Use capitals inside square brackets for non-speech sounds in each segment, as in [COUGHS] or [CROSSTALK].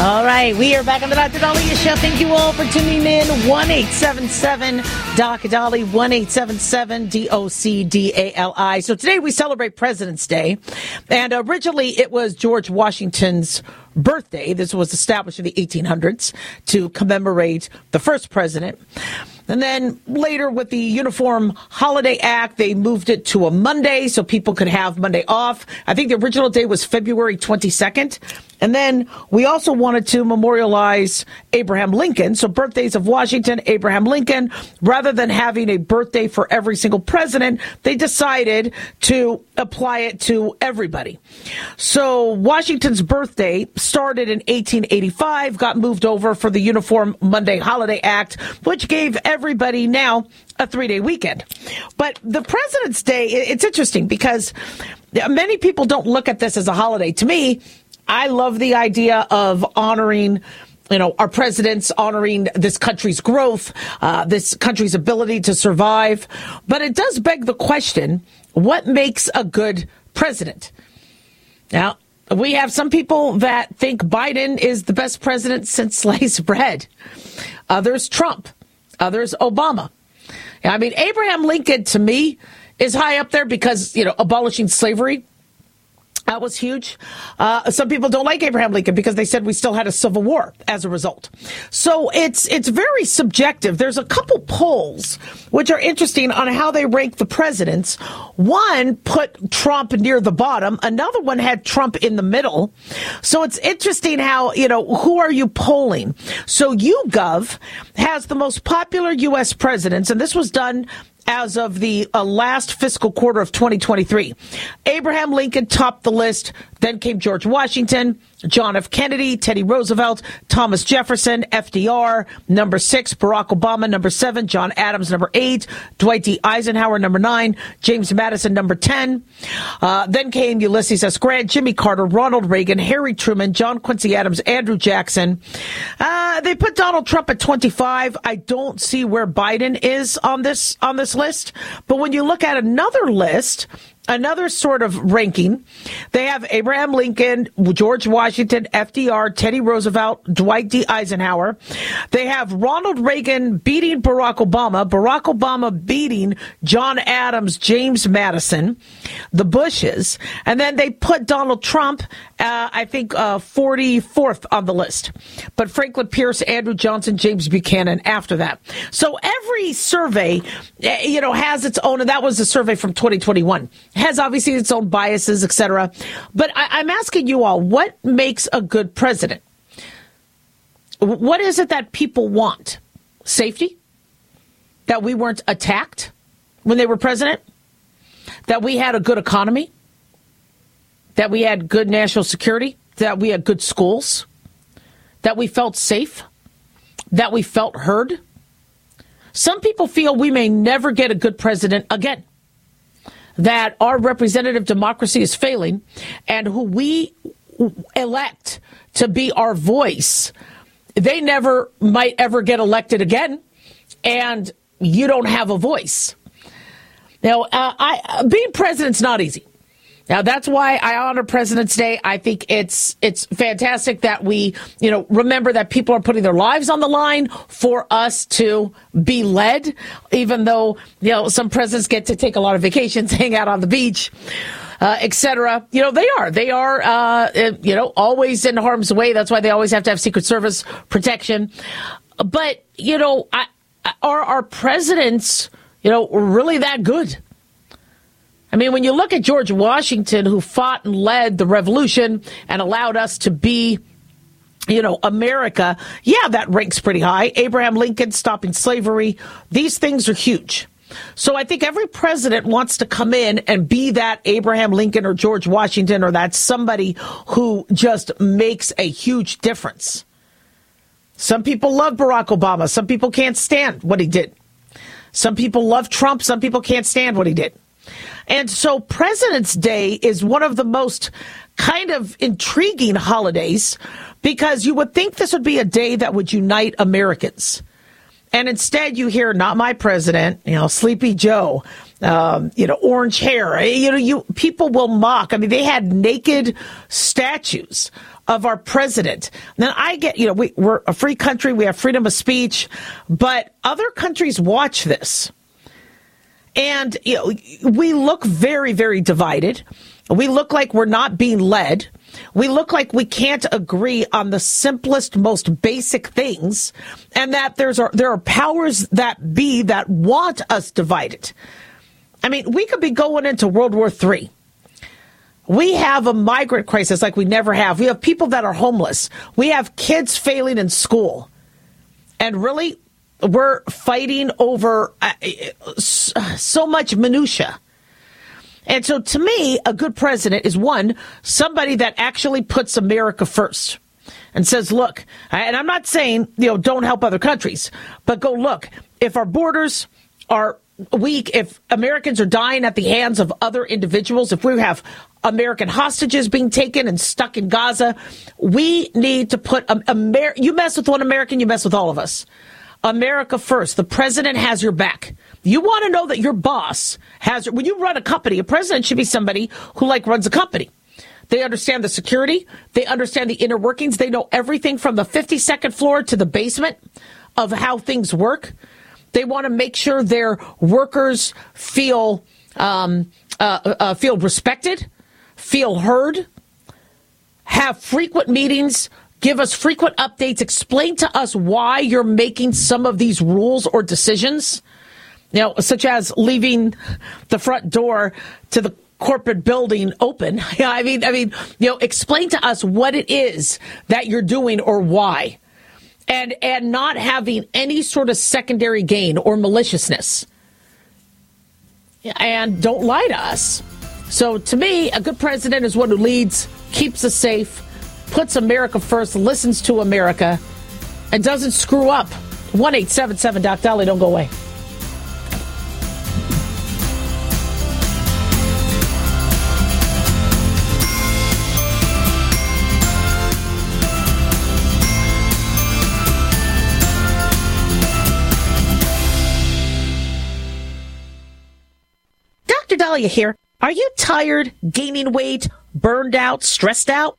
All right, we are back on the Dr. Daliah Show. Thank you all for tuning in. 1 877 Doc Dolly, 1 877 D O C D A L I. So today we celebrate President's Day. And originally it was George Washington's birthday. This was established in the 1800s to commemorate the first president. And then later with the Uniform Holiday Act, they moved it to a Monday so people could have Monday off. I think the original day was February 22nd. And then we also wanted to memorialize Abraham Lincoln. So birthdays of Washington, Abraham Lincoln, rather than having a birthday for every single president, they decided to apply it to everybody. So Washington's birthday started in 1885, got moved over for the Uniform Monday Holiday Act, which gave everybody now a three day weekend. But the President's Day, it's interesting because many people don't look at this as a holiday. To me, I love the idea of honoring you know, our presidents honoring this country's growth, uh, this country's ability to survive. But it does beg the question what makes a good president? Now, we have some people that think Biden is the best president since [LAUGHS] sliced bread, others, Trump, others, Obama. I mean, Abraham Lincoln to me is high up there because, you know, abolishing slavery that was huge. Uh, some people don't like Abraham Lincoln because they said we still had a civil war as a result. So it's it's very subjective. There's a couple polls which are interesting on how they rank the presidents. One put Trump near the bottom. Another one had Trump in the middle. So it's interesting how you know who are you polling. So YouGov has the most popular U.S. presidents, and this was done as of the uh, last fiscal quarter of 2023. Abraham Lincoln topped the list. Then came George Washington, John F. Kennedy, Teddy Roosevelt, Thomas Jefferson, FDR, number six, Barack Obama, number seven, John Adams, number eight, Dwight D. Eisenhower, number nine, James Madison, number 10. Uh, then came Ulysses S. Grant, Jimmy Carter, Ronald Reagan, Harry Truman, John Quincy Adams, Andrew Jackson. Uh, they put Donald Trump at 25. I don't see where Biden is on this, on this list. But when you look at another list, another sort of ranking. They have Abraham Lincoln, George Washington, FDR, Teddy Roosevelt, Dwight D. Eisenhower. They have Ronald Reagan beating Barack Obama, Barack Obama beating John Adams, James Madison, the Bushes, and then they put Donald Trump, uh, I think, uh, 44th on the list. But Franklin Pierce, Andrew Johnson, James Buchanan after that. So every survey, eh, you know, has its own, and that was a survey from 2021 has obviously its own biases, etc. But I, I'm asking you all, what makes a good president? What is it that people want? Safety? That we weren't attacked when they were president? That we had a good economy? That we had good national security? That we had good schools? That we felt safe? That we felt heard? Some people feel we may never get a good president again that our representative democracy is failing and who we elect to be our voice, they never might ever get elected again, and you don't have a voice. Now, uh, I, being president's not easy. Now that's why I honor President's Day. I think it's it's fantastic that we, you know, remember that people are putting their lives on the line for us to be led, even though, you know, some presidents get to take a lot of vacations, [LAUGHS] hang out on the beach. Uh, etc. You know, they are. They are, uh, you know, always in harm's way. That's why they always have to have Secret Service protection. But, you know, I, are our presidents, you know, really that good? I mean, when you look at George Washington, who fought and led the revolution and allowed us to be you know, America, yeah, that ranks pretty high. Abraham Lincoln stopping slavery. These things are huge. So I think every president wants to come in and be that Abraham Lincoln or George Washington or that somebody who just makes a huge difference. Some people love Barack Obama. Some people can't stand what he did. Some people love Trump. Some people can't stand what he did. And so President's Day is one of the most kind of intriguing holidays because you would think this would be a day that would unite Americans. And instead, you hear not my president, you know, Sleepy Joe, um, you know, orange hair. You know, you people will mock. I mean, they had naked statues of our president. Now, I get, you know, we, we're a free country, we have freedom of speech, but other countries watch this. And, you know, we look very, very divided. We look like we're not being led. We look like we can't agree on the simplest, most basic things, and that there's there are powers that be that want us divided. I mean, we could be going into World War III. We have a migrant crisis like we never have. We have people that are homeless. We have kids failing in school. And really, we're fighting over uh, so much minutia. And so to me, a good president is one, somebody that actually puts America first and says, look, and I'm not saying, you know, don't help other countries, but go look, if our borders are weak, if Americans are dying at the hands of other individuals, if we have American hostages being taken and stuck in Gaza, we need to put Amer- you mess with one American, you mess with all of us. America first. The president has your back. You want to know that your boss has, when you run a company, a president should be somebody who like runs a company. They understand the security. They understand the inner workings. They know everything from the 52nd floor to the basement of how things work. They want to make sure their workers feel um, uh, uh, feel respected, feel heard, have frequent meetings, give us frequent updates, explain to us why you're making some of these rules or decisions you know, such as leaving the front door to the corporate building open. [LAUGHS] Yeah, I mean, I mean, you know, explain to us what it is that you're doing or why, and and not having any sort of secondary gain or maliciousness. And don't lie to us. So, to me, a good president is one who leads, keeps us safe, puts America first, listens to America, and doesn't screw up. One eight seven seven Doc Dolly. Don't go away. Dr. Daliah here. Are you tired, gaining weight, burned out, stressed out?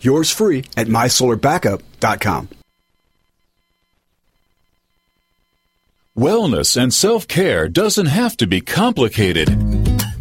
Yours free at mysolarbackup.com. Wellness and self care doesn't have to be complicated.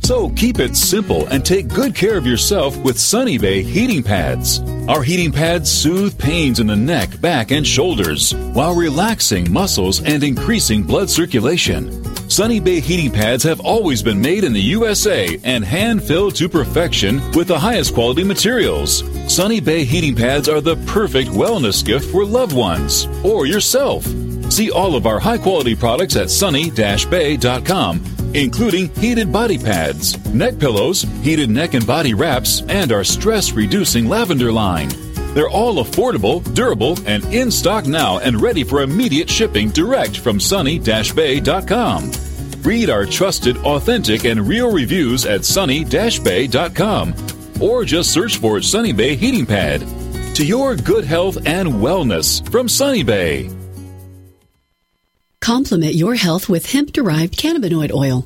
So keep it simple and take good care of yourself with Sunny Bay heating pads. Our heating pads soothe pains in the neck, back, and shoulders while relaxing muscles and increasing blood circulation. Sunny Bay heating pads have always been made in the USA and hand filled to perfection with the highest quality materials. Sunny Bay heating pads are the perfect wellness gift for loved ones or yourself. See all of our high quality products at sunny-bay.com, including heated body pads, neck pillows, heated neck and body wraps, and our stress reducing lavender line. They're all affordable, durable, and in stock now and ready for immediate shipping direct from sunny-bay.com. Read our trusted, authentic, and real reviews at sunny-bay.com or just search for Sunny Bay Heating Pad. To your good health and wellness from Sunny Bay. Complement your health with hemp derived cannabinoid oil.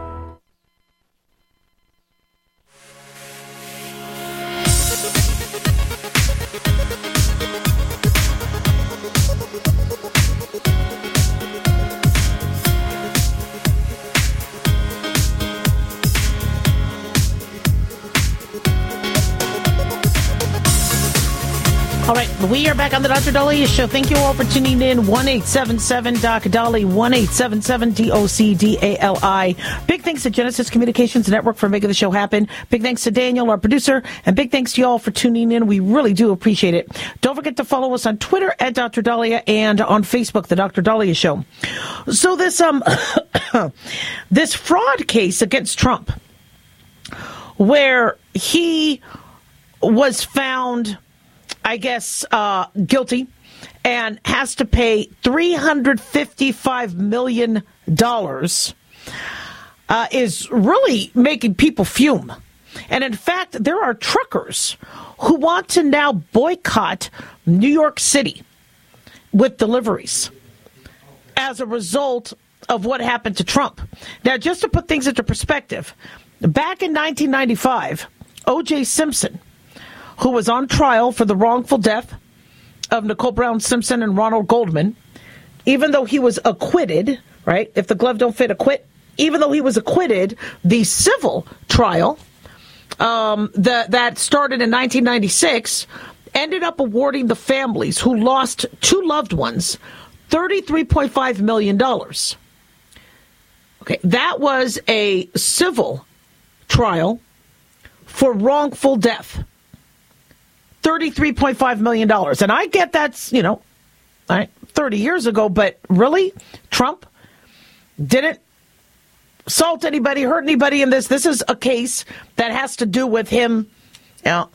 Back on the Dr. Daliah Show. Thank you all for tuning in. 1 877 Doc Dolly, 1 877 D O C D A L I. Big thanks to Genesis Communications Network for making the show happen. Big thanks to Daniel, our producer, and big thanks to you all for tuning in. We really do appreciate it. Don't forget to follow us on Twitter at Dr. Daliah and on Facebook, The Dr. Daliah Show. So, this, um, [COUGHS] this fraud case against Trump, where he was found I guess, uh, guilty and has to pay $355 million uh, is really making people fume. And in fact, there are truckers who want to now boycott New York City with deliveries as a result of what happened to Trump. Now, just to put things into perspective, back in 1995, O.J. Simpson who was on trial for the wrongful death of Nicole Brown Simpson and Ronald Goldman, even though he was acquitted, right? If the glove don't fit, acquit. Even though he was acquitted, the civil trial um, that started in 1996 ended up awarding the families who lost two loved ones $33.5 million. Okay, that was a civil trial for wrongful death. $33.5 million. And I get that's, you know, 30 years ago, but really? Trump didn't assault anybody, hurt anybody in this. This is a case that has to do with him you know,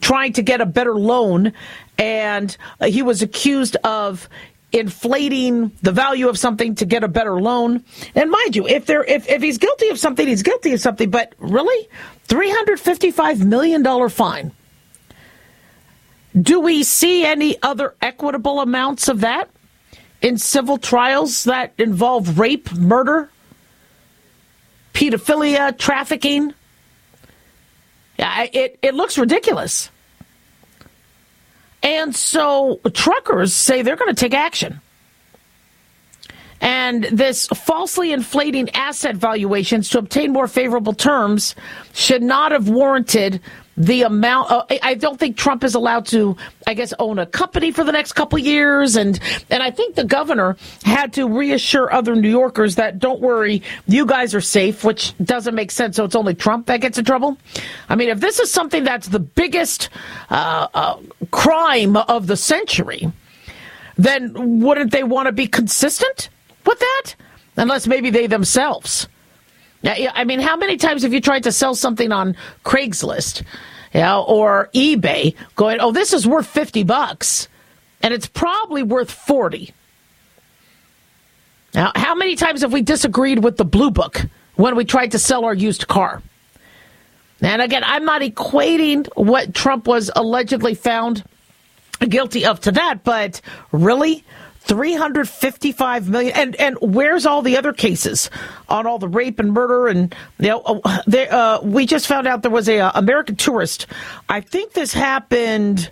trying to get a better loan. And he was accused of inflating the value of something to get a better loan. And mind you, if there if, if he's guilty of something, he's guilty of something. But really, $355 million fine. Do we see any other equitable amounts of that in civil trials that involve rape, murder, pedophilia, trafficking? It, it looks ridiculous. And so truckers say they're going to take action. And this falsely inflating asset valuations to obtain more favorable terms should not have warranted the amount uh, I don't think Trump is allowed to I guess own a company for the next couple years. And and I think the governor had to reassure other New Yorkers that don't worry you guys are safe which doesn't make sense. So it's only Trump that gets in trouble. I mean if this is something that's the biggest uh, uh, crime of the century then wouldn't they want to be consistent with that? Unless maybe they themselves I mean, how many times have you tried to sell something on Craigslist, yeah, or eBay, going, "Oh, this is worth fifty bucks," and it's probably worth forty. Now, how many times have we disagreed with the Blue Book when we tried to sell our used car? And again, I'm not equating what Trump was allegedly found guilty of to that, but really, 355 million. And and where's all the other cases on all the rape and murder and you know uh, they, uh, we just found out there was a uh, American tourist. I think this happened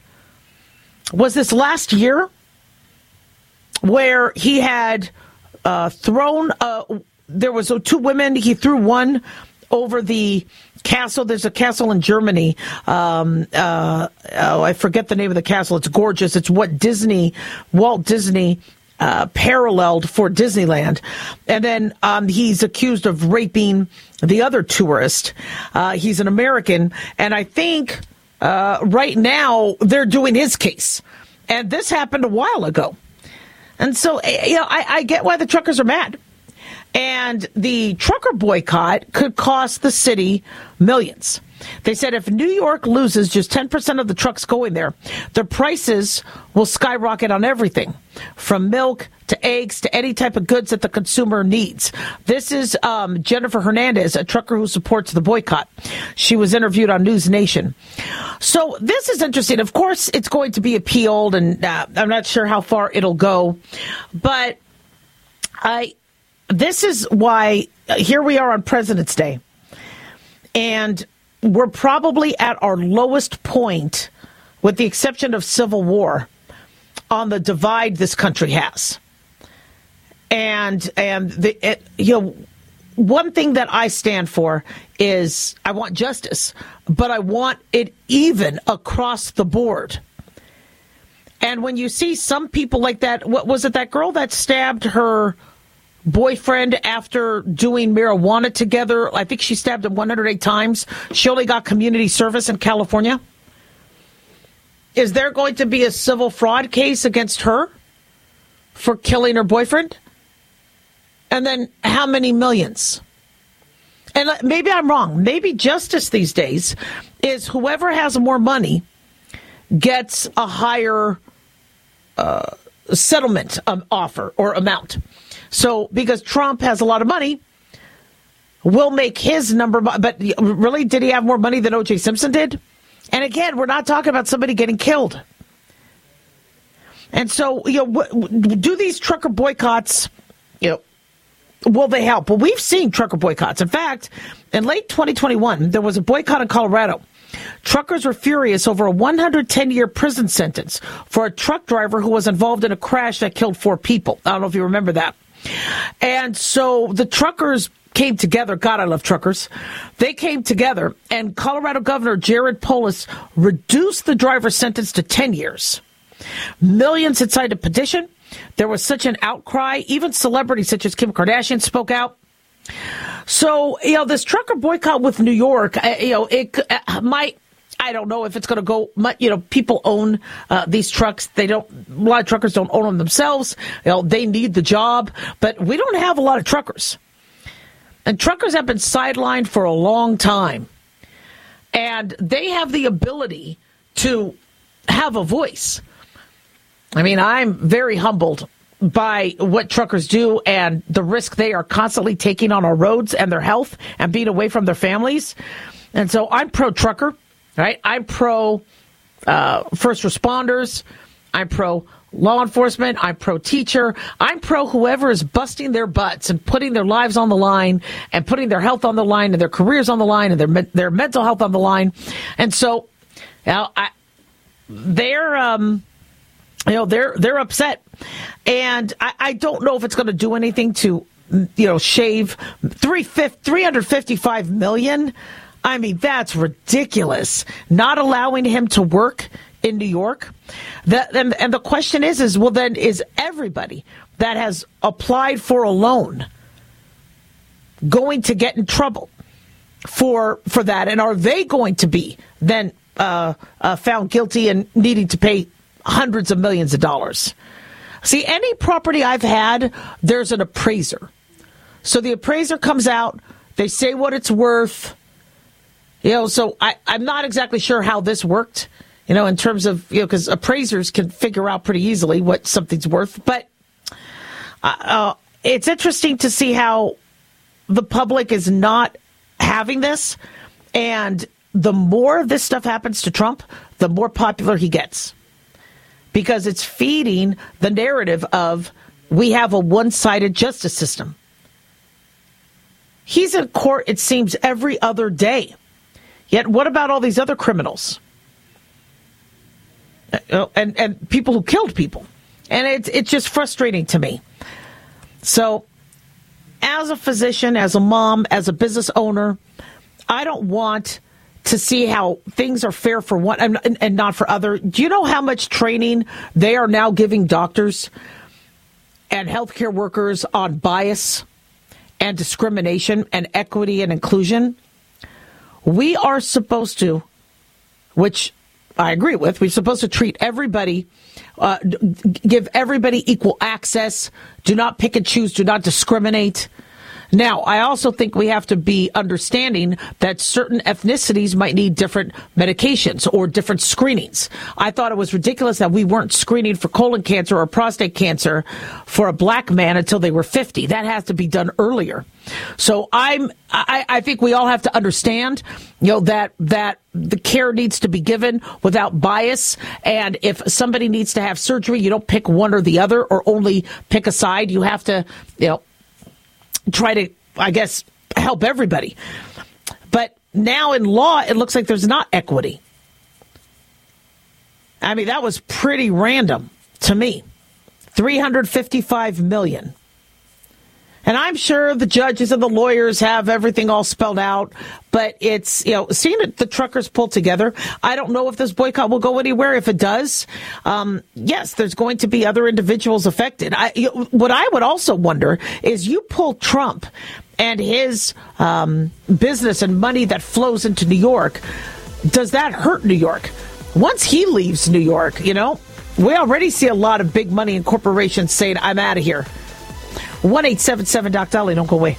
was this last year? Where he had uh, thrown uh, there was two women. He threw one over the castle. There's a castle in Germany. Um, uh, oh, I forget the name of the castle. It's gorgeous. It's what Disney, Walt Disney. Uh, paralleled for Disneyland. And then um, he's accused of raping the other tourist. Uh, he's an American. And I think uh, right now they're doing his case. And this happened a while ago. And so, eh, you know, I, I get why the truckers are mad. And the trucker boycott could cost the city millions. They said if New York loses just 10% of the trucks going there, the prices will skyrocket on everything from milk to eggs to any type of goods that the consumer needs. This is um, Jennifer Hernandez, a trucker who supports the boycott. She was interviewed on News Nation. So this is interesting. Of course, it's going to be appealed, and uh, I'm not sure how far it'll go, but I this is why uh, here we are on President's Day, and we're probably at our lowest point, with the exception of civil war, on the divide this country has. And and the it, you know one thing that I stand for is I want justice, but I want it even across the board. And when you see some people like that, what was it that girl that stabbed her boyfriend after doing marijuana together. I think she stabbed him 108 times. She only got community service in California. Is there going to be a civil fraud case against her for killing her boyfriend? And then how many millions? And maybe I'm wrong. Maybe justice these days is whoever has more money gets a higher uh, settlement um, offer or amount. So because Trump has a lot of money, will make his number. But really, did he have more money than O.J. Simpson did? And again, we're not talking about somebody getting killed. And so, you know, do these trucker boycotts, you know, will they help? Well, we've seen trucker boycotts. In fact, in late 2021, there was a boycott in Colorado. Truckers were furious over a 110 year prison sentence for a truck driver who was involved in a crash that killed four people. I don't know if you remember that. And so the truckers came together. God, I love truckers. They came together, and Colorado Governor Jared Polis reduced the driver's sentence to 10 years. Millions had signed a petition. There was such an outcry. Even celebrities such as Kim Kardashian spoke out. So, you know, this trucker boycott with New York, uh, you know, it uh, might. I don't know if it's going to go. You know, people own uh, these trucks. They don't. A lot of truckers don't own them themselves. You know, they need the job, but we don't have a lot of truckers. And truckers have been sidelined for a long time. And they have the ability to have a voice. I mean, I'm very humbled by what truckers do and the risk they are constantly taking on our roads and their health and being away from their families. And so I'm pro trucker, right? I'm pro uh, first responders. I'm pro law enforcement. I'm pro teacher. I'm pro whoever is busting their butts and putting their lives on the line and putting their health on the line and their careers on the line and their their mental health on the line. And so, know, I, they're um, you know they're they're upset, and I, I don't know if it's going to do anything to you know shave three three hundred fifty five million. I mean, that's ridiculous. Not allowing him to work in New York. And, and the question is, is well, then is everybody that has applied for a loan going to get in trouble for for that? And are they going to be then uh, uh, found guilty and needing to pay hundreds of millions of dollars? See, any property I've had, there's an appraiser. So the appraiser comes out, they say what it's worth. You know, so I, I'm not exactly sure how this worked you know, in terms of, you know, because appraisers can figure out pretty easily what something's worth. But uh, uh, it's interesting to see how the public is not having this. And the more this stuff happens to Trump, the more popular he gets. Because it's feeding the narrative of we have a one sided justice system. He's in court, it seems, every other day. Yet, what about all these other criminals? Uh, and and people who killed people, and it's it's just frustrating to me. So, as a physician, as a mom, as a business owner, I don't want to see how things are fair for one and, and not for other. Do you know how much training they are now giving doctors and healthcare workers on bias and discrimination and equity and inclusion? We are supposed to, which I agree with. We're supposed to treat everybody, uh, give everybody equal access. Do not pick and choose. Do not discriminate. Now, I also think we have to be understanding that certain ethnicities might need different medications or different screenings. I thought it was ridiculous that we weren't screening for colon cancer or prostate cancer for a black man until they were 50. That has to be done earlier. So I'm, I, I think we all have to understand, you know, that, that the care needs to be given without bias. And if somebody needs to have surgery, you don't pick one or the other or only pick a side. You have to, you know, try to, I guess, help everybody. But now in law, it looks like there's not equity. I mean, that was pretty random to me. 355 million. And I'm sure the judges and the lawyers have everything all spelled out, but it's, you know, seeing the truckers pull together. I don't know if this boycott will go anywhere. If it does, um, yes, there's going to be other individuals affected. I, what I would also wonder is you pull Trump and his um, business and money that flows into New York. Does that hurt New York? Once he leaves New York, you know, we already see a lot of big money and corporations saying, I'm out of here. 1 877 Doc Dolly. Don't go away.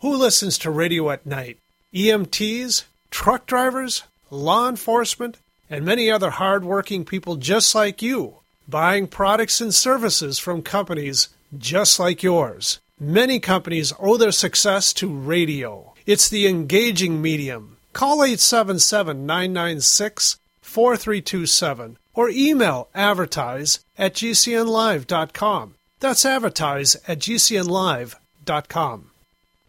Who listens to radio at night? EMTs, truck drivers, law enforcement, and many other hardworking people just like you buying products and services from companies just like yours. Many companies owe their success to radio. It's the engaging medium. Call 877 996 4327 or email advertise at gcnlive.com. That's advertise at gcnlive.com.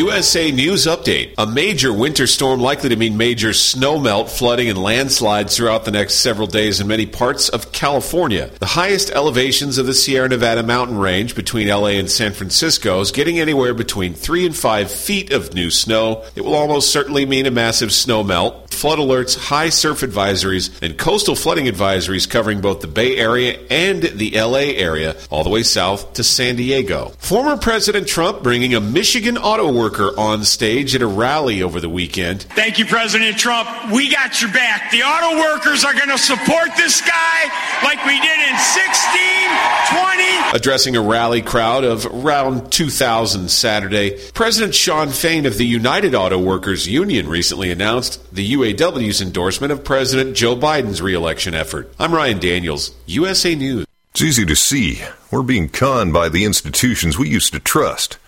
USA News Update. A major winter storm likely to mean major snowmelt, flooding, and landslides throughout the next several days in many parts of California. The highest elevations of the Sierra Nevada mountain range between LA and San Francisco is getting anywhere between 3 and 5 feet of new snow. It will almost certainly mean a massive snowmelt, flood alerts, high surf advisories, and coastal flooding advisories covering both the Bay Area and the LA area, all the way south to San Diego. Former President Trump bringing a Michigan auto worker on stage at a rally over the weekend. Thank you, President Trump. We got your back. The auto workers are going to support this guy like we did in 16, 20. Addressing a rally crowd of around 2,000 Saturday, President Shawn Fain of the United Auto Workers Union recently announced the UAW's endorsement of President Joe Biden's reelection effort. I'm Ryan Daniels, USA News. It's easy to see. We're being conned by the institutions we used to trust.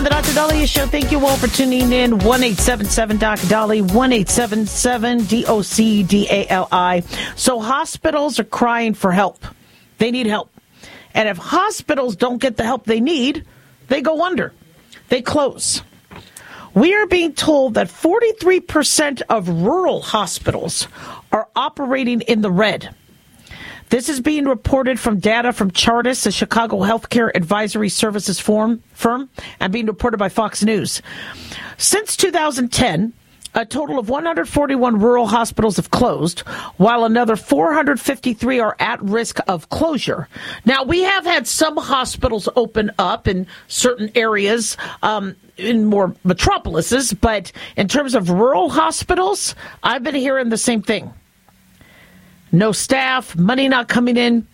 on the Dr. Daliah Show. Thank you all for tuning in. 1 877 Dr. Dolly, One eight seven seven D O C D A L I. So hospitals are crying for help. They need help. And if hospitals don't get the help they need, they go under, they close. We are being told that 43% of rural hospitals are operating in the red. This is being reported from data from Chartis, a Chicago healthcare advisory services firm, firm, and being reported by Fox News. Since 2010, a total of 141 rural hospitals have closed, while another 453 are at risk of closure. Now, we have had some hospitals open up in certain areas, um, in more metropolises, but in terms of rural hospitals, I've been hearing the same thing no staff, money not coming in.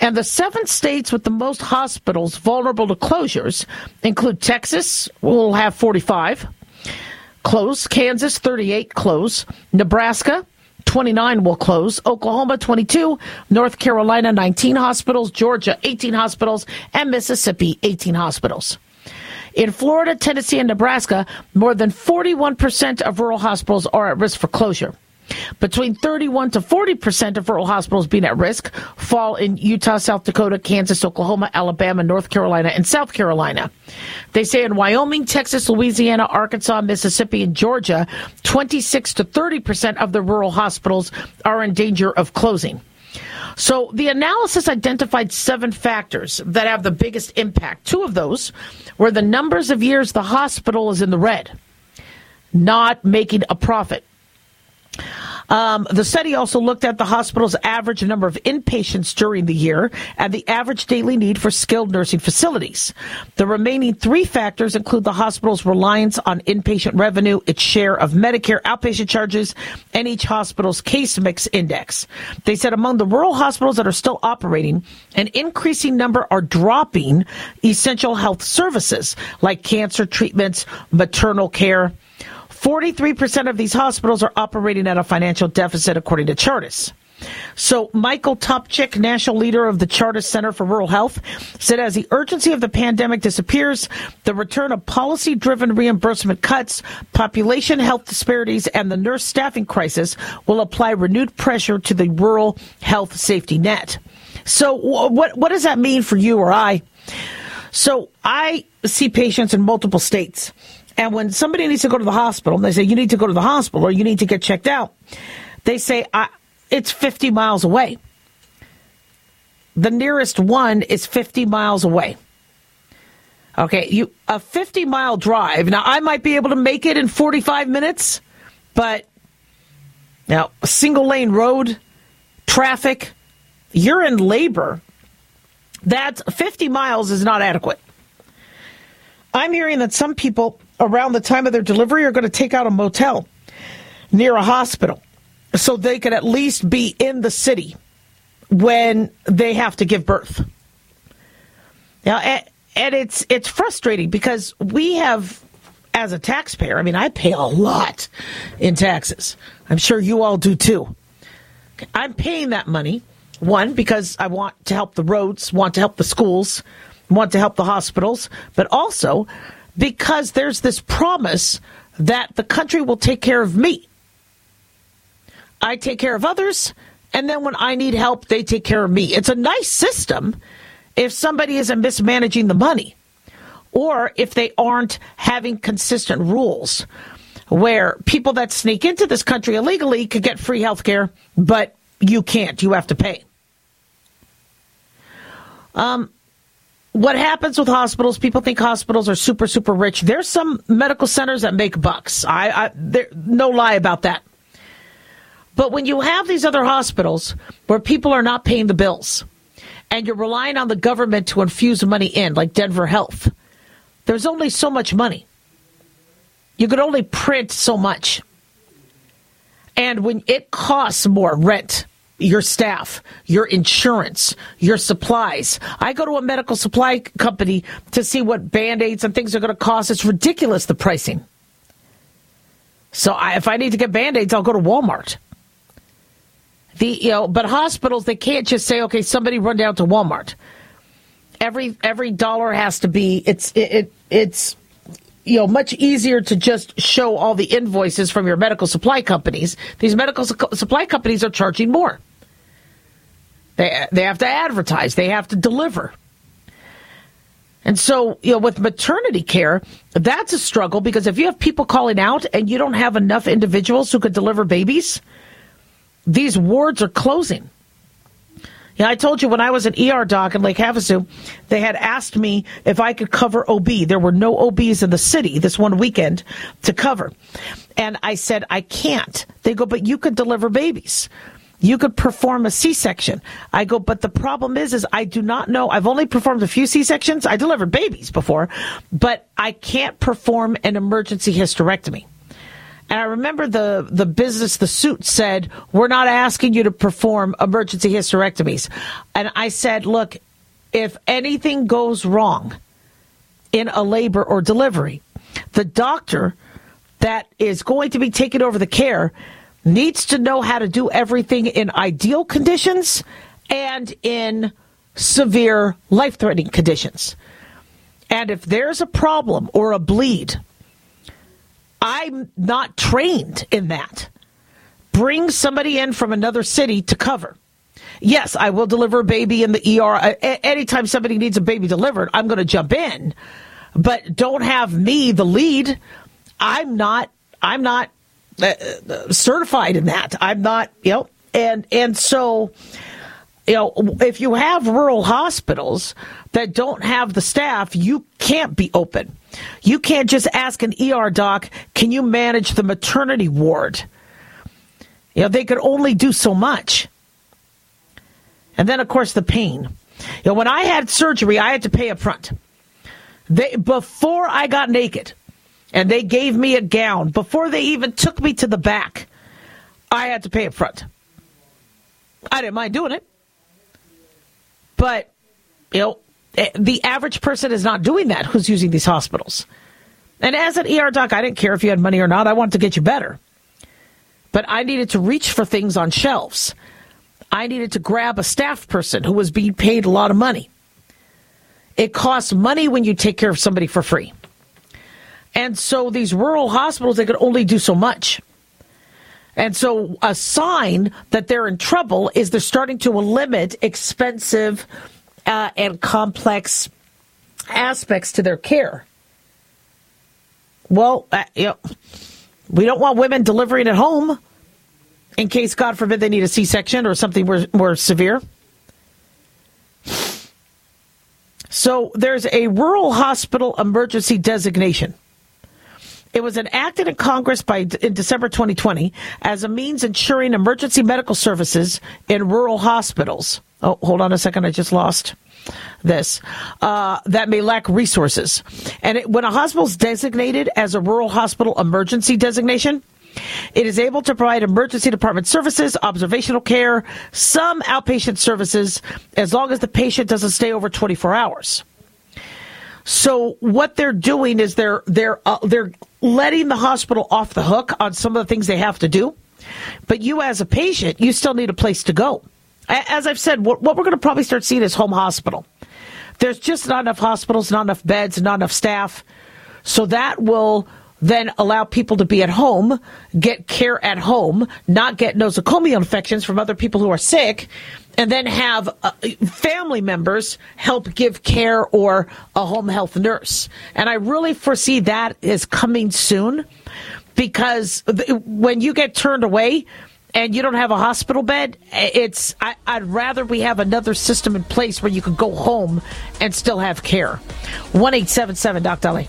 And the seven states with the most hospitals vulnerable to closures include Texas, will have 45, close, Kansas, 38, close, Nebraska, 29 will close. Oklahoma, 22. North Carolina, 19 hospitals. Georgia, 18 hospitals. And Mississippi, 18 hospitals. In Florida, Tennessee, and Nebraska, more than 41% of rural hospitals are at risk for closure. Between 31 to 40% of rural hospitals being at risk fall in Utah, South Dakota, Kansas, Oklahoma, Alabama, North Carolina, and South Carolina. They say in Wyoming, Texas, Louisiana, Arkansas, Mississippi, and Georgia, 26 to 30% of the rural hospitals are in danger of closing. So the analysis identified seven factors that have the biggest impact. Two of those were the numbers of years the hospital is in the red, not making a profit. Um, the study also looked at the hospital's average number of inpatients during the year and the average daily need for skilled nursing facilities. The remaining three factors include the hospital's reliance on inpatient revenue, its share of Medicare outpatient charges, and each hospital's case mix index. They said among the rural hospitals that are still operating, an increasing number are dropping essential health services like cancer treatments, maternal care, 43% of these hospitals are operating at a financial deficit, according to Chartis. So, Michael Topchik, national leader of the Chartis Center for Rural Health, said as the urgency of the pandemic disappears, the return of policy driven reimbursement cuts, population health disparities, and the nurse staffing crisis will apply renewed pressure to the rural health safety net. So, what, what does that mean for you or I? So, I see patients in multiple states. And when somebody needs to go to the hospital, they say, you need to go to the hospital or you need to get checked out, they say, it's 50 miles away. The nearest one is 50 miles away. Okay, you a 50 mile drive. Now I might be able to make it in 45 minutes, but now a single lane road, traffic, you're in labor. That's 50 miles is not adequate. I'm hearing that some people around the time of their delivery are going to take out a motel near a hospital so they can at least be in the city when they have to give birth. Now, and it's it's frustrating because we have, as a taxpayer, I mean, I pay a lot in taxes. I'm sure you all do too. I'm paying that money, one, because I want to help the roads, want to help the schools, want to help the hospitals, but also because there's this promise that the country will take care of me. I take care of others, and then when I need help, they take care of me. It's a nice system if somebody isn't mismanaging the money or if they aren't having consistent rules where people that sneak into this country illegally could get free health care, but you can't. You have to pay. Um, what happens with hospitals? People think hospitals are super, super rich. There's some medical centers that make bucks. I, I there, no lie about that. But when you have these other hospitals where people are not paying the bills, and you're relying on the government to infuse money in, like Denver Health, there's only so much money. You could only print so much. And when it costs more rent, your staff, your insurance, your supplies. I go to a medical supply company to see what band aids and things are going to cost. It's ridiculous, the pricing. So I, if I need to get band aids, I'll go to Walmart. The, you know, but hospitals, they can't just say, okay, somebody run down to Walmart. Every, every dollar has to be, it's, it, it it's, you know, much easier to just show all the invoices from your medical supply companies. These medical su- supply companies are charging more. They they have to advertise. They have to deliver. And so, you know, with maternity care, that's a struggle because if you have people calling out and you don't have enough individuals who could deliver babies, these wards are closing. Yeah, I told you when I was an ER doc in Lake Havasu, they had asked me if I could cover OB. There were no OBs in the city this one weekend to cover. And I said, I can't. They go, but you could deliver babies you could perform a C-section. I go, but the problem is, is I do not know. I've only performed a few C-sections. I delivered babies before, but I can't perform an emergency hysterectomy. And I remember the, the business, the suit said, we're not asking you to perform emergency hysterectomies. And I said, look, if anything goes wrong in a labor or delivery, the doctor that is going to be taking over the care needs to know how to do everything in ideal conditions and in severe life threatening conditions. And if there's a problem or a bleed, I'm not trained in that. Bring somebody in from another city to cover. Yes, I will deliver a baby in the ER. Anytime somebody needs a baby delivered, I'm going to jump in. But don't have me the lead. I'm not. I'm not certified in that. I'm not. You know. And and so, you know, if you have rural hospitals that don't have the staff, you can't be open. You can't just ask an ER doc, "Can you manage the maternity ward?" You know, they could only do so much. And then, of course, the pain. You know, when I had surgery, I had to pay up front. They, before I got naked, and they gave me a gown, before they even took me to the back, I had to pay up front. I didn't mind doing it. But, you know, eh, the average person is not doing that who's using these hospitals. And as an ER doc, I didn't care if you had money or not. I wanted to get you better. But I needed to reach for things on shelves. I needed to grab a staff person who was being paid a lot of money. It costs money when you take care of somebody for free. And so these rural hospitals, they could only do so much. And so a sign that they're in trouble is they're starting to limit expensive uh, and complex aspects to their care. Well, uh, you know, we don't want women delivering at home in case, God forbid, they need a C section or something more, more severe. So there's a rural hospital emergency designation. It was enacted in Congress by in December 2020 as a means ensuring emergency medical services in rural hospitals. Oh, hold on a second, I just lost this. Uh, that may lack resources, and it, when a hospital is designated as a rural hospital emergency designation, it is able to provide emergency department services, observational care, some outpatient services, as long as the patient doesn't stay over 24 hours. So what they're doing is they're they're uh, they're letting the hospital off the hook on some of the things they have to do, but you as a patient, you still need a place to go. As I've said, what, what we're going to probably start seeing is home hospital. There's just not enough hospitals, not enough beds, not enough staff, so that will then allow people to be at home, get care at home, not get nosocomial infections from other people who are sick, and then have uh, family members help give care or a home health nurse. And I really foresee that is coming soon because when you get turned away, and you don't have a hospital bed, it's I, would rather we have another system in place where you can go home and still have care. One eight seven seven Doc Dolly.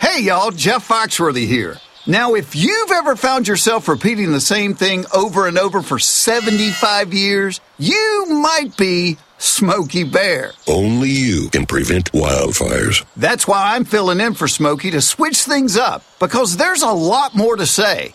Hey y'all, Jeff Foxworthy here. Now, if you've ever found yourself repeating the same thing over and over for 75 years, you might be Smokey Bear. Only you can prevent wildfires. That's why I'm filling in for Smokey to switch things up, because there's a lot more to say.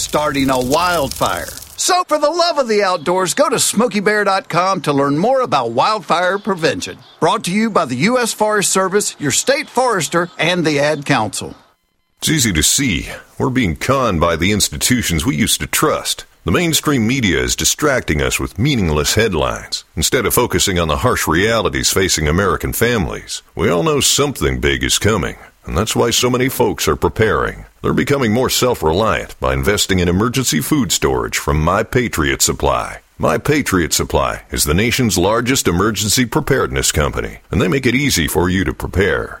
starting a wildfire. So, for the love of the outdoors, go to smokeybear.com to learn more about wildfire prevention. Brought to you by the U.S. Forest Service, your state forester, and the Ad Council. It's easy to see. We're being conned by the institutions we used to trust. The mainstream media is distracting us with meaningless headlines instead of focusing on the harsh realities facing American families. We all know something big is coming, and that's why so many folks are preparing. They're becoming more self reliant by investing in emergency food storage from My Patriot Supply. My Patriot Supply is the nation's largest emergency preparedness company, and they make it easy for you to prepare.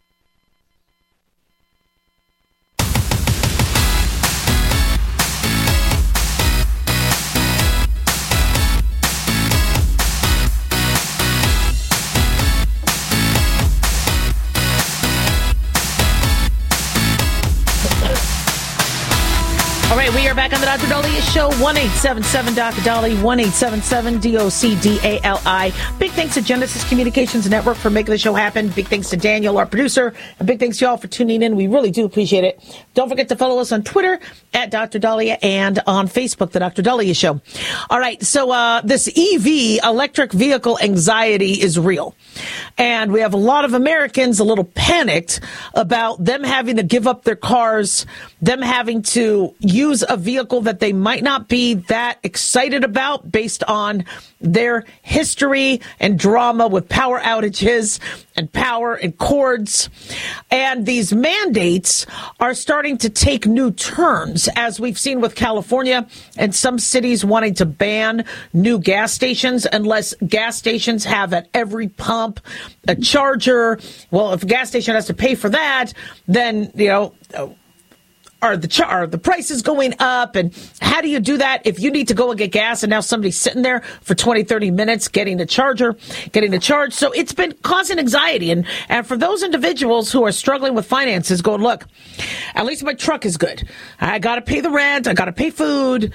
the Dr. Daliah Show. 1 877 Dr. Dolly, 1 877 D O C D A L I. Big thanks to Genesis Communications Network for making the show happen. Big thanks to Daniel, our producer. And big thanks to y'all for tuning in. We really do appreciate it. Don't forget to follow us on Twitter at Dr. Daliah and on Facebook, The Dr. Daliah Show. All right, so uh, this EV, electric vehicle anxiety, is real. And we have a lot of Americans a little panicked about them having to give up their cars, them having to use a vehicle that they might not be that excited about based on their history and drama with power outages and power and cords. And these mandates are starting to take new turns, as we've seen with California and some cities wanting to ban new gas stations unless gas stations have at every pump a charger. Well, if a gas station has to pay for that, then, you know, are the char- are the prices going up? And how do you do that if you need to go and get gas and now somebody's sitting there for 20 30 minutes getting a charger getting a charge? So it's been causing anxiety. And and for those individuals who are struggling with finances going look at least my truck is good. I got to pay the rent. I got to pay food.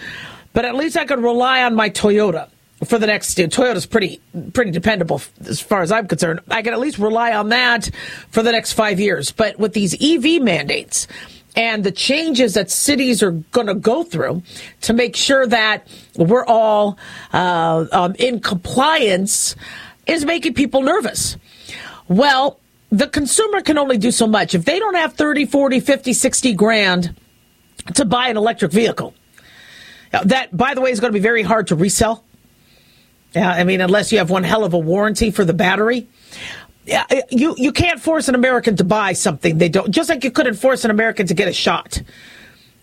But at least i can rely on my toyota for the next Toyota's pretty pretty dependable as far as I'm concerned. I can at least rely on that for the next 5 years. But with these EV mandates, and the changes that cities are going to go through to make sure that we're all uh, um, in compliance is making people nervous. Well, the consumer can only do so much. If they don't have 30, 40, 50, 60 grand to buy an electric vehicle, that, by the way, is going to be very hard to resell. Yeah, I mean, unless you have one hell of a warranty for the battery Uh, you you can't force an American to buy something they don't. Just like you couldn't force an American to get a shot.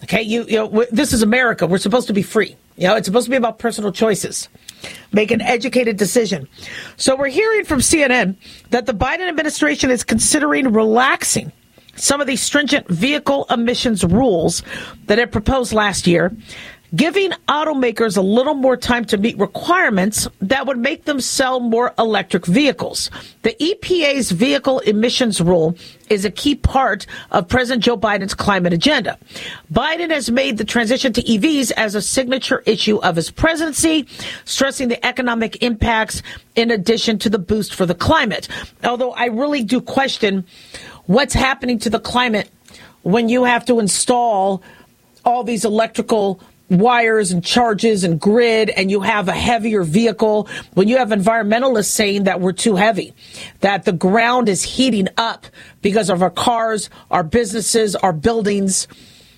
Okay, you you know this is America. We're supposed to be free. You know, it's supposed to be about personal choices. Make an educated decision. So we're hearing from CNN that the Biden administration is considering relaxing some of these stringent vehicle emissions rules that it proposed last year giving automakers a little more time to meet requirements that would make them sell more electric vehicles. The EPA's vehicle emissions rule is a key part of President Joe Biden's climate agenda. Biden has made the transition to EVs as a signature issue of his presidency, stressing the economic impacts in addition to the boost for the climate. Although I really do question what's happening to the climate when you have to install all these electrical wires and charges and grid and you have a heavier vehicle, when you have environmentalists saying that we're too heavy, that the ground is heating up because of our cars, our businesses, our buildings,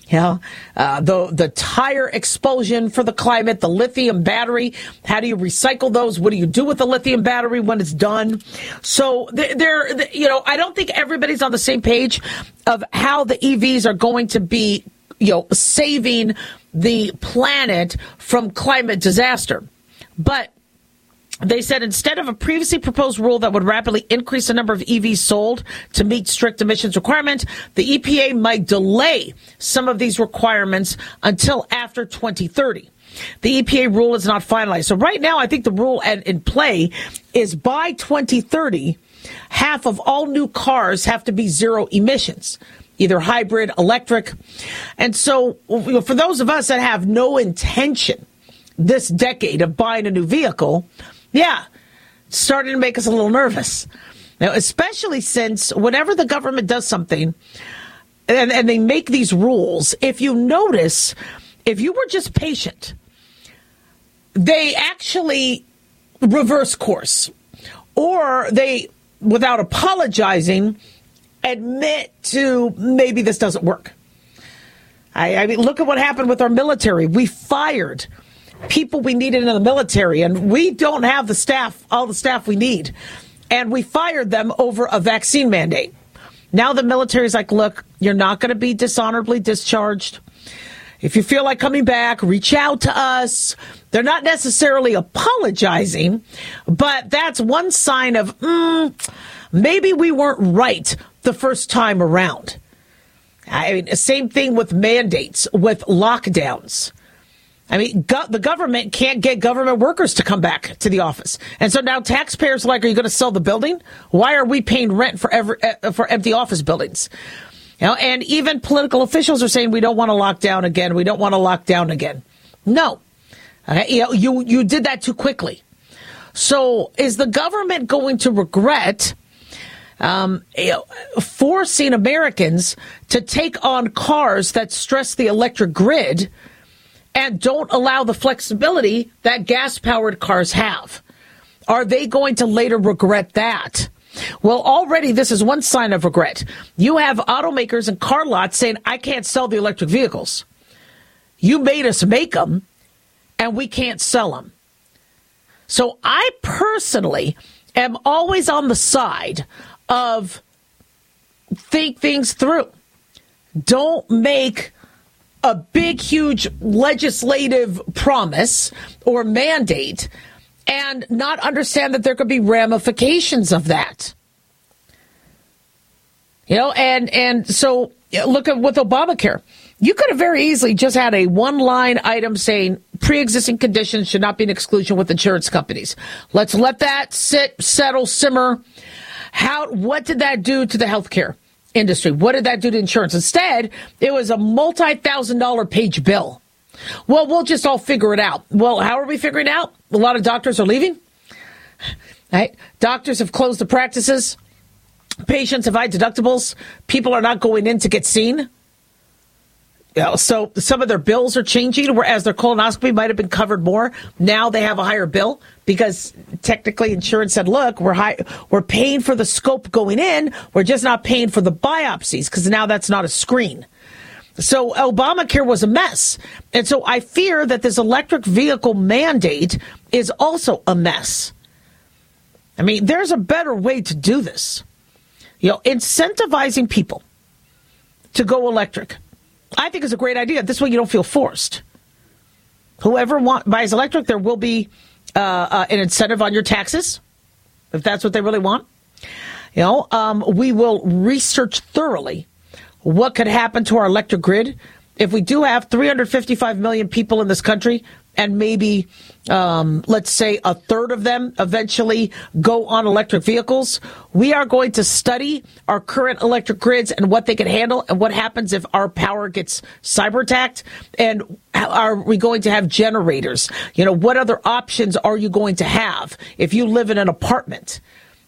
yeah, uh, the the tire explosion for the climate, the lithium battery. How do you recycle those? What do you do with the lithium battery when it's done? So there, you know, I don't think everybody's on the same page of how the EVs are going to be, you know, saving the planet from climate disaster. But they said instead of a previously proposed rule that would rapidly increase the number of EVs sold to meet strict emissions requirements, the EPA might delay some of these requirements until after 2030. The EPA rule is not finalized. So right now, I think the rule in play is by 2030, half of all new cars have to be zero emissions either hybrid, electric. And so, for those of us that have no intention this decade of buying a new vehicle, yeah, starting to make us a little nervous. Now, especially since whenever the government does something and, and they make these rules, if you notice, if you were just patient, they actually reverse course or they, without apologizing, admit to maybe this doesn't work. I, I mean, look at what happened with our military. We fired people we needed in the military, and we don't have the staff, all the staff we need. And we fired them over a vaccine mandate. Now the military is like, look, you're not going to be dishonorably discharged. If you feel like coming back, reach out to us. They're not necessarily apologizing, but that's one sign of mm, maybe we weren't right the first time around. I mean, same thing with mandates, with lockdowns. I mean, go- the government can't get government workers to come back to the office, and so now taxpayers are like, "Are you going to sell the building? Why are we paying rent for every, uh, for empty office buildings?" You know, and even political officials are saying we don't want to lock down again. We don't want to lock down again. No, okay, you know, you you did that too quickly. So, is the government going to regret? Um, forcing Americans to take on cars that stress the electric grid and don't allow the flexibility that gas powered cars have. Are they going to later regret that? Well, already this is one sign of regret. You have automakers and car lots saying, I can't sell the electric vehicles. You made us make them, and we can't sell them. So I personally am always on the side of think things through. Don't make a big, huge legislative promise or mandate and not understand that there could be ramifications of that. You know, and and so look at with Obamacare. You could have very easily just had a one line item saying pre existing conditions should not be an exclusion with insurance companies. Let's let that sit, settle, simmer. How, what did that do to the healthcare industry? What did that do to insurance? Instead, it was a multi thousand dollar page bill. Well, we'll just all figure it out. Well, how are we figuring out? A lot of doctors are leaving. Right? Doctors have closed the practices. Patients have high deductibles. People are not going in to get seen. So some of their bills are changing, whereas their colonoscopy might have been covered more. Now they have a higher bill because technically insurance said, "Look, we're high, we're paying for the scope going in. We're just not paying for the biopsies because now that's not a screen." So Obamacare was a mess, and so I fear that this electric vehicle mandate is also a mess. I mean, there's a better way to do this. You know, incentivizing people to go electric I think it's a great idea. This way you don't feel forced. Whoever want, buys electric, there will be uh, uh, an incentive on your taxes if that's what they really want. You know, um, we will research thoroughly what could happen to our electric grid if we do have 355 million people in this country and maybe, um, let's say, a third of them eventually go on electric vehicles. We are going to study our current electric grids and what they can handle and what happens if our power gets cyber attacked. And are we going to have generators? You know, what other options are you going to have if you live in an apartment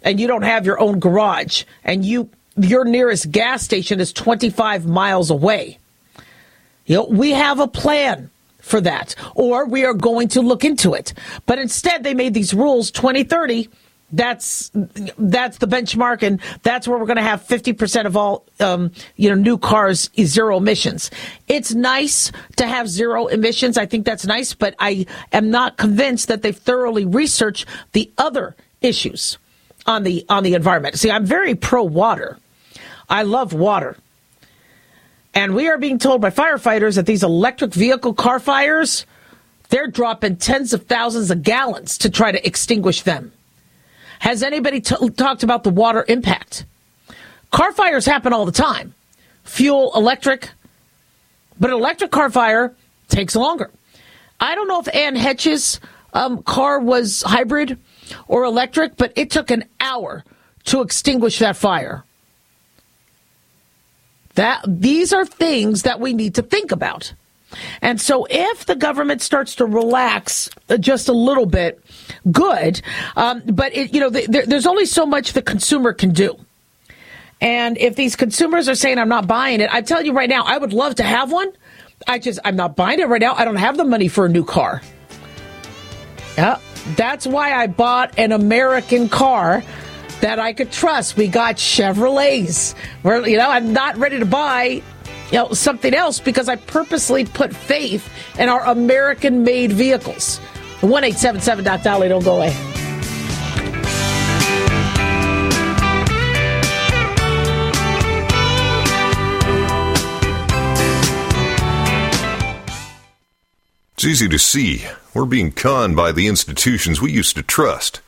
and you don't have your own garage and you your nearest gas station is 25 miles away? You know, we have a plan for that, or we are going to look into it. But instead, they made these rules 2030. That's that's the benchmark, and that's where we're going to have 50% of all um, you know new cars zero emissions. It's nice to have zero emissions. I think that's nice, but I am not convinced that they've thoroughly researched the other issues on the on the environment. See, I'm very pro water. I love water. And we are being told by firefighters that these electric vehicle car fires, they're dropping tens of thousands of gallons to try to extinguish them. Has anybody t- talked about the water impact? Car fires happen all the time. Fuel, electric, but an electric car fire takes longer. I don't know if Anne Heche's um, car was hybrid or electric, but it took an hour to extinguish that fire. That these are things that we need to think about. And so if the government starts to relax just a little bit, good. Um, but it, you know, the, there's only so much the consumer can do. And if these consumers are saying, I'm not buying it, I tell you right now, I would love to have one. I just, I'm not buying it right now. I don't have the money for a new car. Yeah. That's why I bought an American car that I could trust. We got Chevrolets. Where you know, I'm not ready to buy you know something else because I purposely put faith in our American made vehicles. One eight seven seven Doc Dolly, don't go away. It's easy to see. We're being conned by the institutions we used to trust.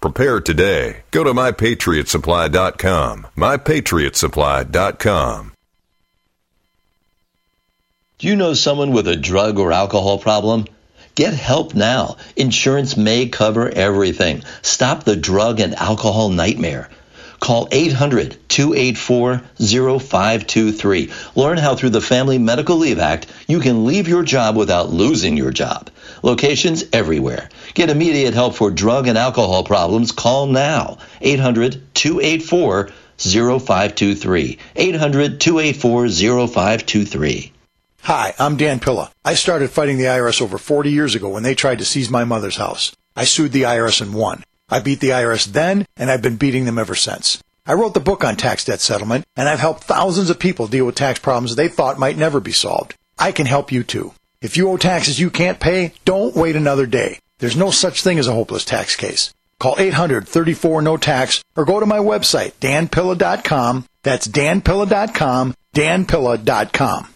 Prepare today. Go to mypatriotsupply.com. Mypatriotsupply.com. Do you know someone with a drug or alcohol problem? Get help now. Insurance may cover everything. Stop the drug and alcohol nightmare. Call 800 284 0523. Learn how through the Family Medical Leave Act you can leave your job without losing your job. Locations everywhere. Get immediate help for drug and alcohol problems. Call now. 800 284 0523. 800 284 0523. Hi, I'm Dan Pilla. I started fighting the IRS over 40 years ago when they tried to seize my mother's house. I sued the IRS and won. I beat the IRS then, and I've been beating them ever since. I wrote the book on tax debt settlement, and I've helped thousands of people deal with tax problems they thought might never be solved. I can help you too. If you owe taxes you can't pay, don't wait another day. There's no such thing as a hopeless tax case. Call 800-34 no tax or go to my website danpilla.com. That's danpilla.com, danpilla.com.